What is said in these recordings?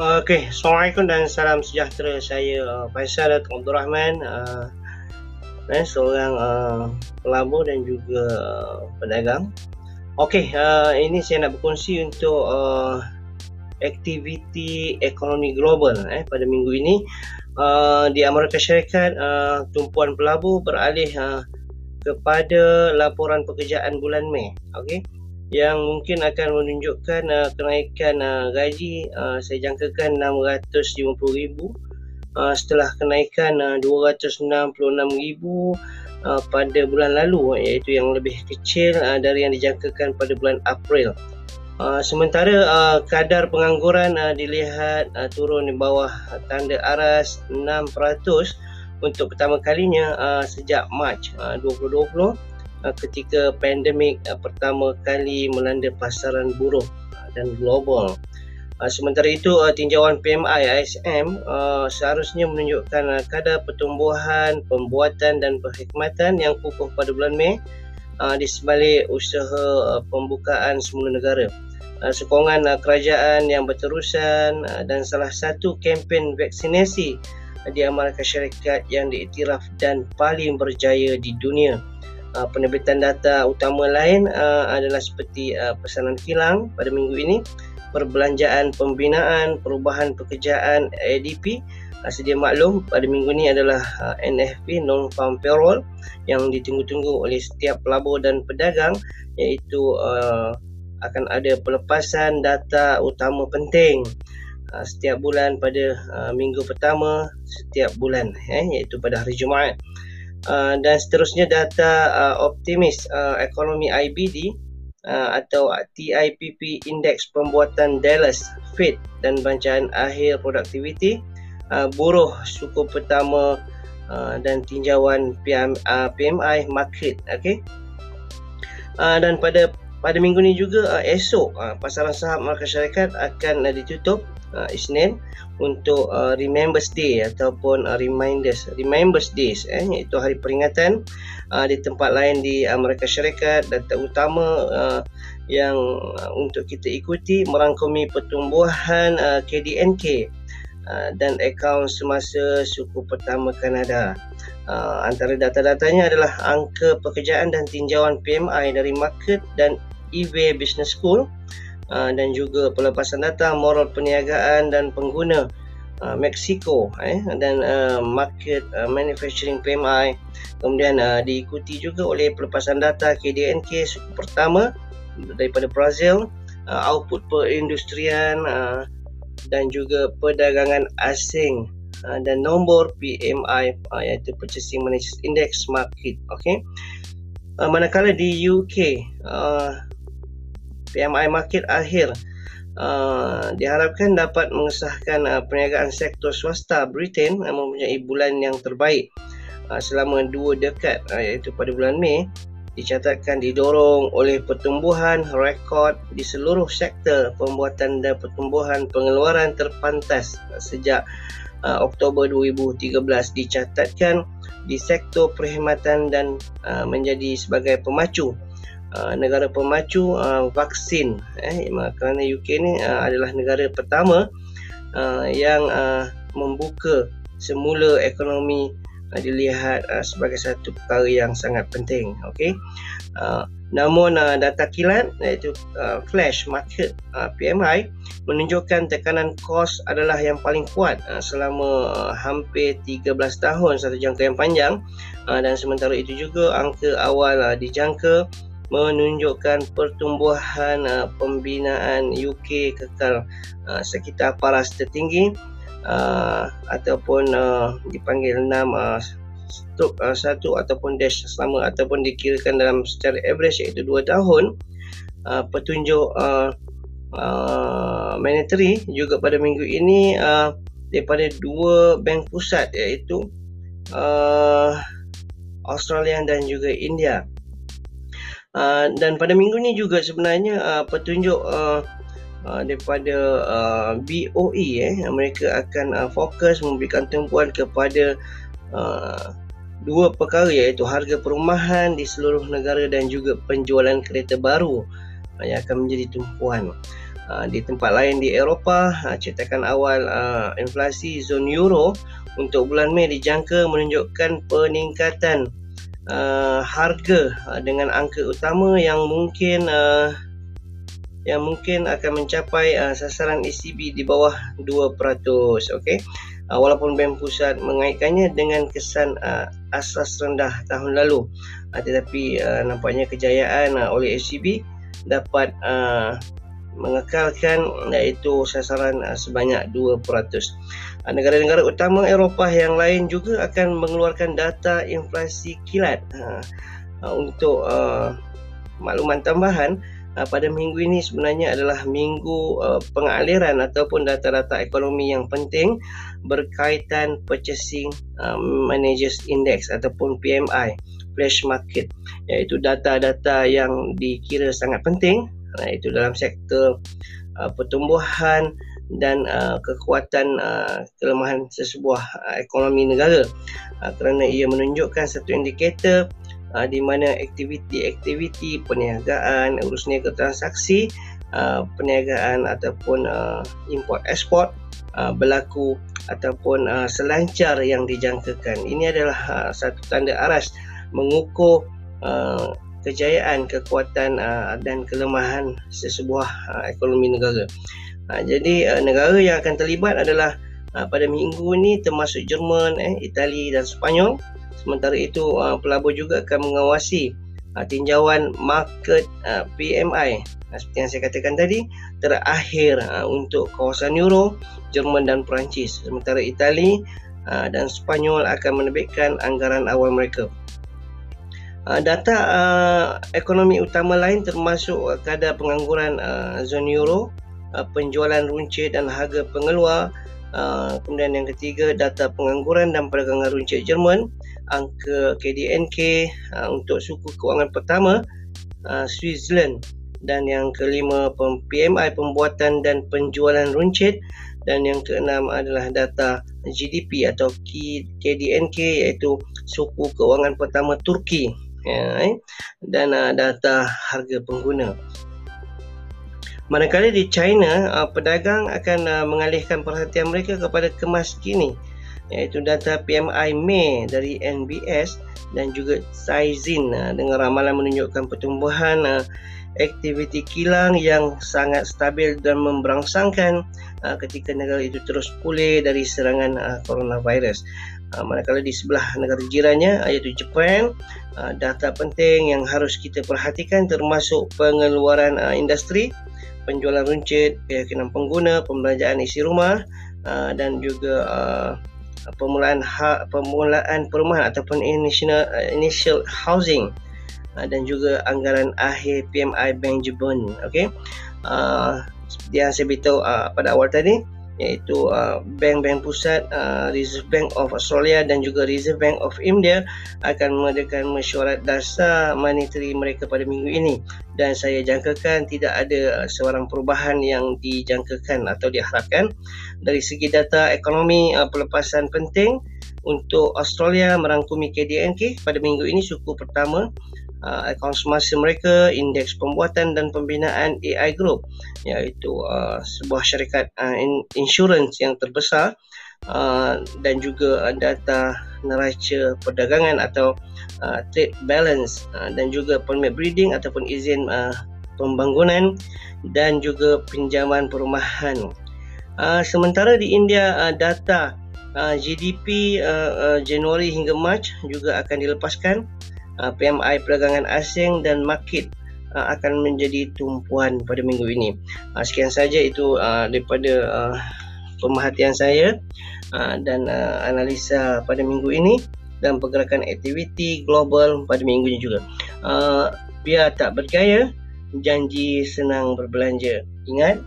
Okey, Assalamualaikum dan salam sejahtera. Saya uh, Faisal Datuk Abdul Rahman, uh, eh, seorang uh, pelabur dan juga uh, pedagang. Okey, uh, ini saya nak berkongsi untuk uh, aktiviti ekonomi global eh, pada minggu ini. Uh, di Amerika Syarikat, uh, tumpuan pelabur beralih uh, kepada laporan pekerjaan bulan Mei. Okey yang mungkin akan menunjukkan uh, kenaikan uh, gaji uh, saya jangkakan 650,000 uh, setelah kenaikan uh, 266,000 uh, pada bulan lalu iaitu yang lebih kecil uh, dari yang dijangkakan pada bulan April. Uh, sementara uh, kadar pengangguran uh, dilihat uh, turun di bawah tanda aras 6% untuk pertama kalinya uh, sejak Mac uh, 2020 Uh, ketika pandemik uh, pertama kali melanda pasaran buruh uh, dan global. Sementara itu, tinjauan PMI ISM seharusnya menunjukkan kadar pertumbuhan, pembuatan dan perkhidmatan yang kukuh pada bulan Mei di sebalik usaha pembukaan semula negara. Sokongan kerajaan yang berterusan dan salah satu kempen vaksinasi di Amerika Syarikat yang diiktiraf dan paling berjaya di dunia uh, penerbitan data utama lain uh, adalah seperti uh, pesanan kilang pada minggu ini, perbelanjaan pembinaan, perubahan pekerjaan ADP. Uh, sedia maklum pada minggu ini adalah uh, NFP non-farm payroll yang ditunggu-tunggu oleh setiap pelabur dan pedagang iaitu uh, akan ada pelepasan data utama penting uh, setiap bulan pada uh, minggu pertama setiap bulan eh, iaitu pada hari Jumaat. Uh, dan seterusnya data uh, optimis uh, ekonomi IBD uh, atau TIPP Index Pembuatan Dallas Fed dan bancaan akhir produktiviti uh, buruh suku pertama uh, dan tinjauan PM, uh, PMI market okey? Uh, dan pada pada minggu ni juga uh, esok uh, pasaran saham market syarikat akan uh, ditutup uh, Isnin untuk uh, Remembrance Day ataupun uh, Reminders Remembrance Days eh iaitu hari peringatan uh, di tempat lain di Amerika Syarikat data utama uh, yang uh, untuk kita ikuti merangkumi pertumbuhan uh, KDNK uh, dan akaun semasa suku pertama Kanada. Uh, antara data-datanya adalah angka pekerjaan dan tinjauan PMI dari market dan eBay Business School uh, dan juga pelepasan data moral perniagaan dan pengguna uh, Mexico eh, dan uh, market uh, manufacturing PMI kemudian uh, diikuti juga oleh pelepasan data KDNK suku pertama daripada Brazil uh, output perindustrian uh, dan juga perdagangan asing uh, dan nombor PMI uh, iaitu Purchasing Managers Index Market okay. Uh, manakala di UK uh, PMI market akhir. Uh, diharapkan dapat mengesahkan uh, perniagaan sektor swasta Britain uh, mempunyai bulan yang terbaik uh, selama dua dekad uh, iaitu pada bulan Mei dicatatkan didorong oleh pertumbuhan rekod di seluruh sektor pembuatan dan pertumbuhan pengeluaran terpantas sejak uh, Oktober 2013 dicatatkan di sektor perkhidmatan dan uh, menjadi sebagai pemacu Uh, negara pemacu uh, vaksin. Eh kerana UK ni uh, adalah negara pertama uh, yang uh, membuka semula ekonomi uh, dilihat uh, sebagai satu perkara yang sangat penting. Okey uh, namun uh, data kilat iaitu uh, flash market uh, PMI menunjukkan tekanan kos adalah yang paling kuat uh, selama uh, hampir 13 tahun satu jangka yang panjang. Uh, dan sementara itu juga angka awal uh, dijangka menunjukkan pertumbuhan uh, pembinaan UK kekal uh, sekitar paras tertinggi uh, ataupun uh, dipanggil 6 uh, stroke uh, 1 ataupun dash selama ataupun dikirakan dalam secara average iaitu 2 tahun uh, petunjuk uh, uh, monetary juga pada minggu ini uh, daripada dua bank pusat iaitu uh, Australia dan juga India Uh, dan pada minggu ni juga sebenarnya uh, petunjuk uh, uh, daripada uh, BOE eh mereka akan uh, fokus memberikan tumpuan kepada uh, dua perkara iaitu harga perumahan di seluruh negara dan juga penjualan kereta baru uh, yang akan menjadi tumpuan. Uh, di tempat lain di Eropah, uh, cetakan awal uh, inflasi zon euro untuk bulan Mei dijangka menunjukkan peningkatan uh, harga uh, dengan angka utama yang mungkin uh, yang mungkin akan mencapai uh, sasaran ECB di bawah 2%. Okey. Uh, walaupun Bank Pusat mengaitkannya dengan kesan uh, asas rendah tahun lalu. Uh, tetapi uh, nampaknya kejayaan uh, oleh ECB dapat uh, mengekalkan iaitu sasaran uh, sebanyak 2%. Uh, negara-negara utama Eropah yang lain juga akan mengeluarkan data inflasi kilat uh, untuk makluman tambahan pada minggu ini sebenarnya adalah minggu pengaliran ataupun data-data ekonomi yang penting berkaitan purchasing managers index ataupun PMI flash market iaitu data-data yang dikira sangat penting iaitu dalam sektor uh, pertumbuhan dan uh, kekuatan uh, kelemahan sesebuah uh, ekonomi negara uh, kerana ia menunjukkan satu indikator uh, di mana aktiviti-aktiviti perniagaan, urus niaga transaksi, uh, perniagaan ataupun uh, import ekspor uh, berlaku ataupun uh, selancar yang dijangkakan. Ini adalah uh, satu tanda aras mengukur uh, kejayaan, kekuatan uh, dan kelemahan sesebuah uh, ekonomi negara. Uh, jadi uh, negara yang akan terlibat adalah uh, pada minggu ini termasuk Jerman, eh, Itali dan Sepanyol. Sementara itu uh, pelabur juga akan mengawasi uh, tinjauan market uh, PMI. Uh, seperti yang saya katakan tadi, terakhir uh, untuk kawasan Euro, Jerman dan Perancis. Sementara Itali uh, dan Sepanyol akan menerbitkan anggaran awal mereka. Uh, data uh, ekonomi utama lain termasuk uh, kadar pengangguran uh, zon euro, uh, penjualan runcit dan harga pengeluar. Uh, kemudian yang ketiga data pengangguran dan perdagangan runcit Jerman, angka KDNK uh, untuk suku kewangan pertama uh, Switzerland dan yang kelima PMI pembuatan dan penjualan runcit dan yang keenam adalah data GDP atau KDNK iaitu suku kewangan pertama Turki ya, eh? dan uh, data harga pengguna. Manakala di China, uh, pedagang akan uh, mengalihkan perhatian mereka kepada kemas kini iaitu data PMI Mei dari NBS dan juga Caixin uh, dengan ramalan menunjukkan pertumbuhan uh, aktiviti kilang yang sangat stabil dan memberangsangkan uh, ketika negara itu terus pulih dari serangan uh, coronavirus. Uh, manakala di sebelah negara jirannya iaitu Jepun uh, data penting yang harus kita perhatikan termasuk pengeluaran uh, industri, penjualan runcit, keyakinan pengguna, pembelanjaan isi rumah dan juga uh, permulaan ha, permulaan perumahan ataupun initial initial housing dan juga anggaran akhir PMI Bank Jepun. Okey. Uh, yang saya beritahu uh, pada awal tadi, iaitu uh, bank-bank pusat uh, Reserve Bank of Australia dan juga Reserve Bank of India akan mengadakan mesyuarat dasar monetary mereka pada minggu ini. Dan saya jangkakan tidak ada uh, sebarang perubahan yang dijangkakan atau diharapkan. Dari segi data ekonomi uh, pelepasan penting untuk Australia merangkumi KDNK pada minggu ini suku pertama uh, akaun semasa mereka, indeks pembuatan dan pembinaan AI Group iaitu uh, sebuah syarikat uh, insurans yang terbesar uh, dan juga uh, data neraca perdagangan atau uh, trade balance uh, dan juga permit breeding ataupun izin uh, pembangunan dan juga pinjaman perumahan. Uh, sementara di India uh, data uh, GDP uh, uh, Januari hingga Mac juga akan dilepaskan uh, PMI perdagangan asing dan market uh, akan menjadi tumpuan pada minggu ini. Uh, sekian saja itu daripada pemerhatian saya dan analisa pada minggu ini dan pergerakan aktiviti global pada minggu ini juga. Biar tak bergaya, janji senang berbelanja. Ingat,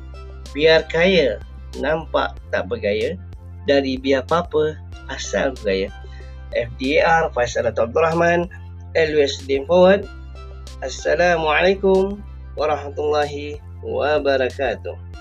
biar kaya nampak tak bergaya dari biar apa-apa asal bergaya. FDR Faisal Abdul Rahman lean forward. Assalamualaikum warahmatullahi wabarakatuh.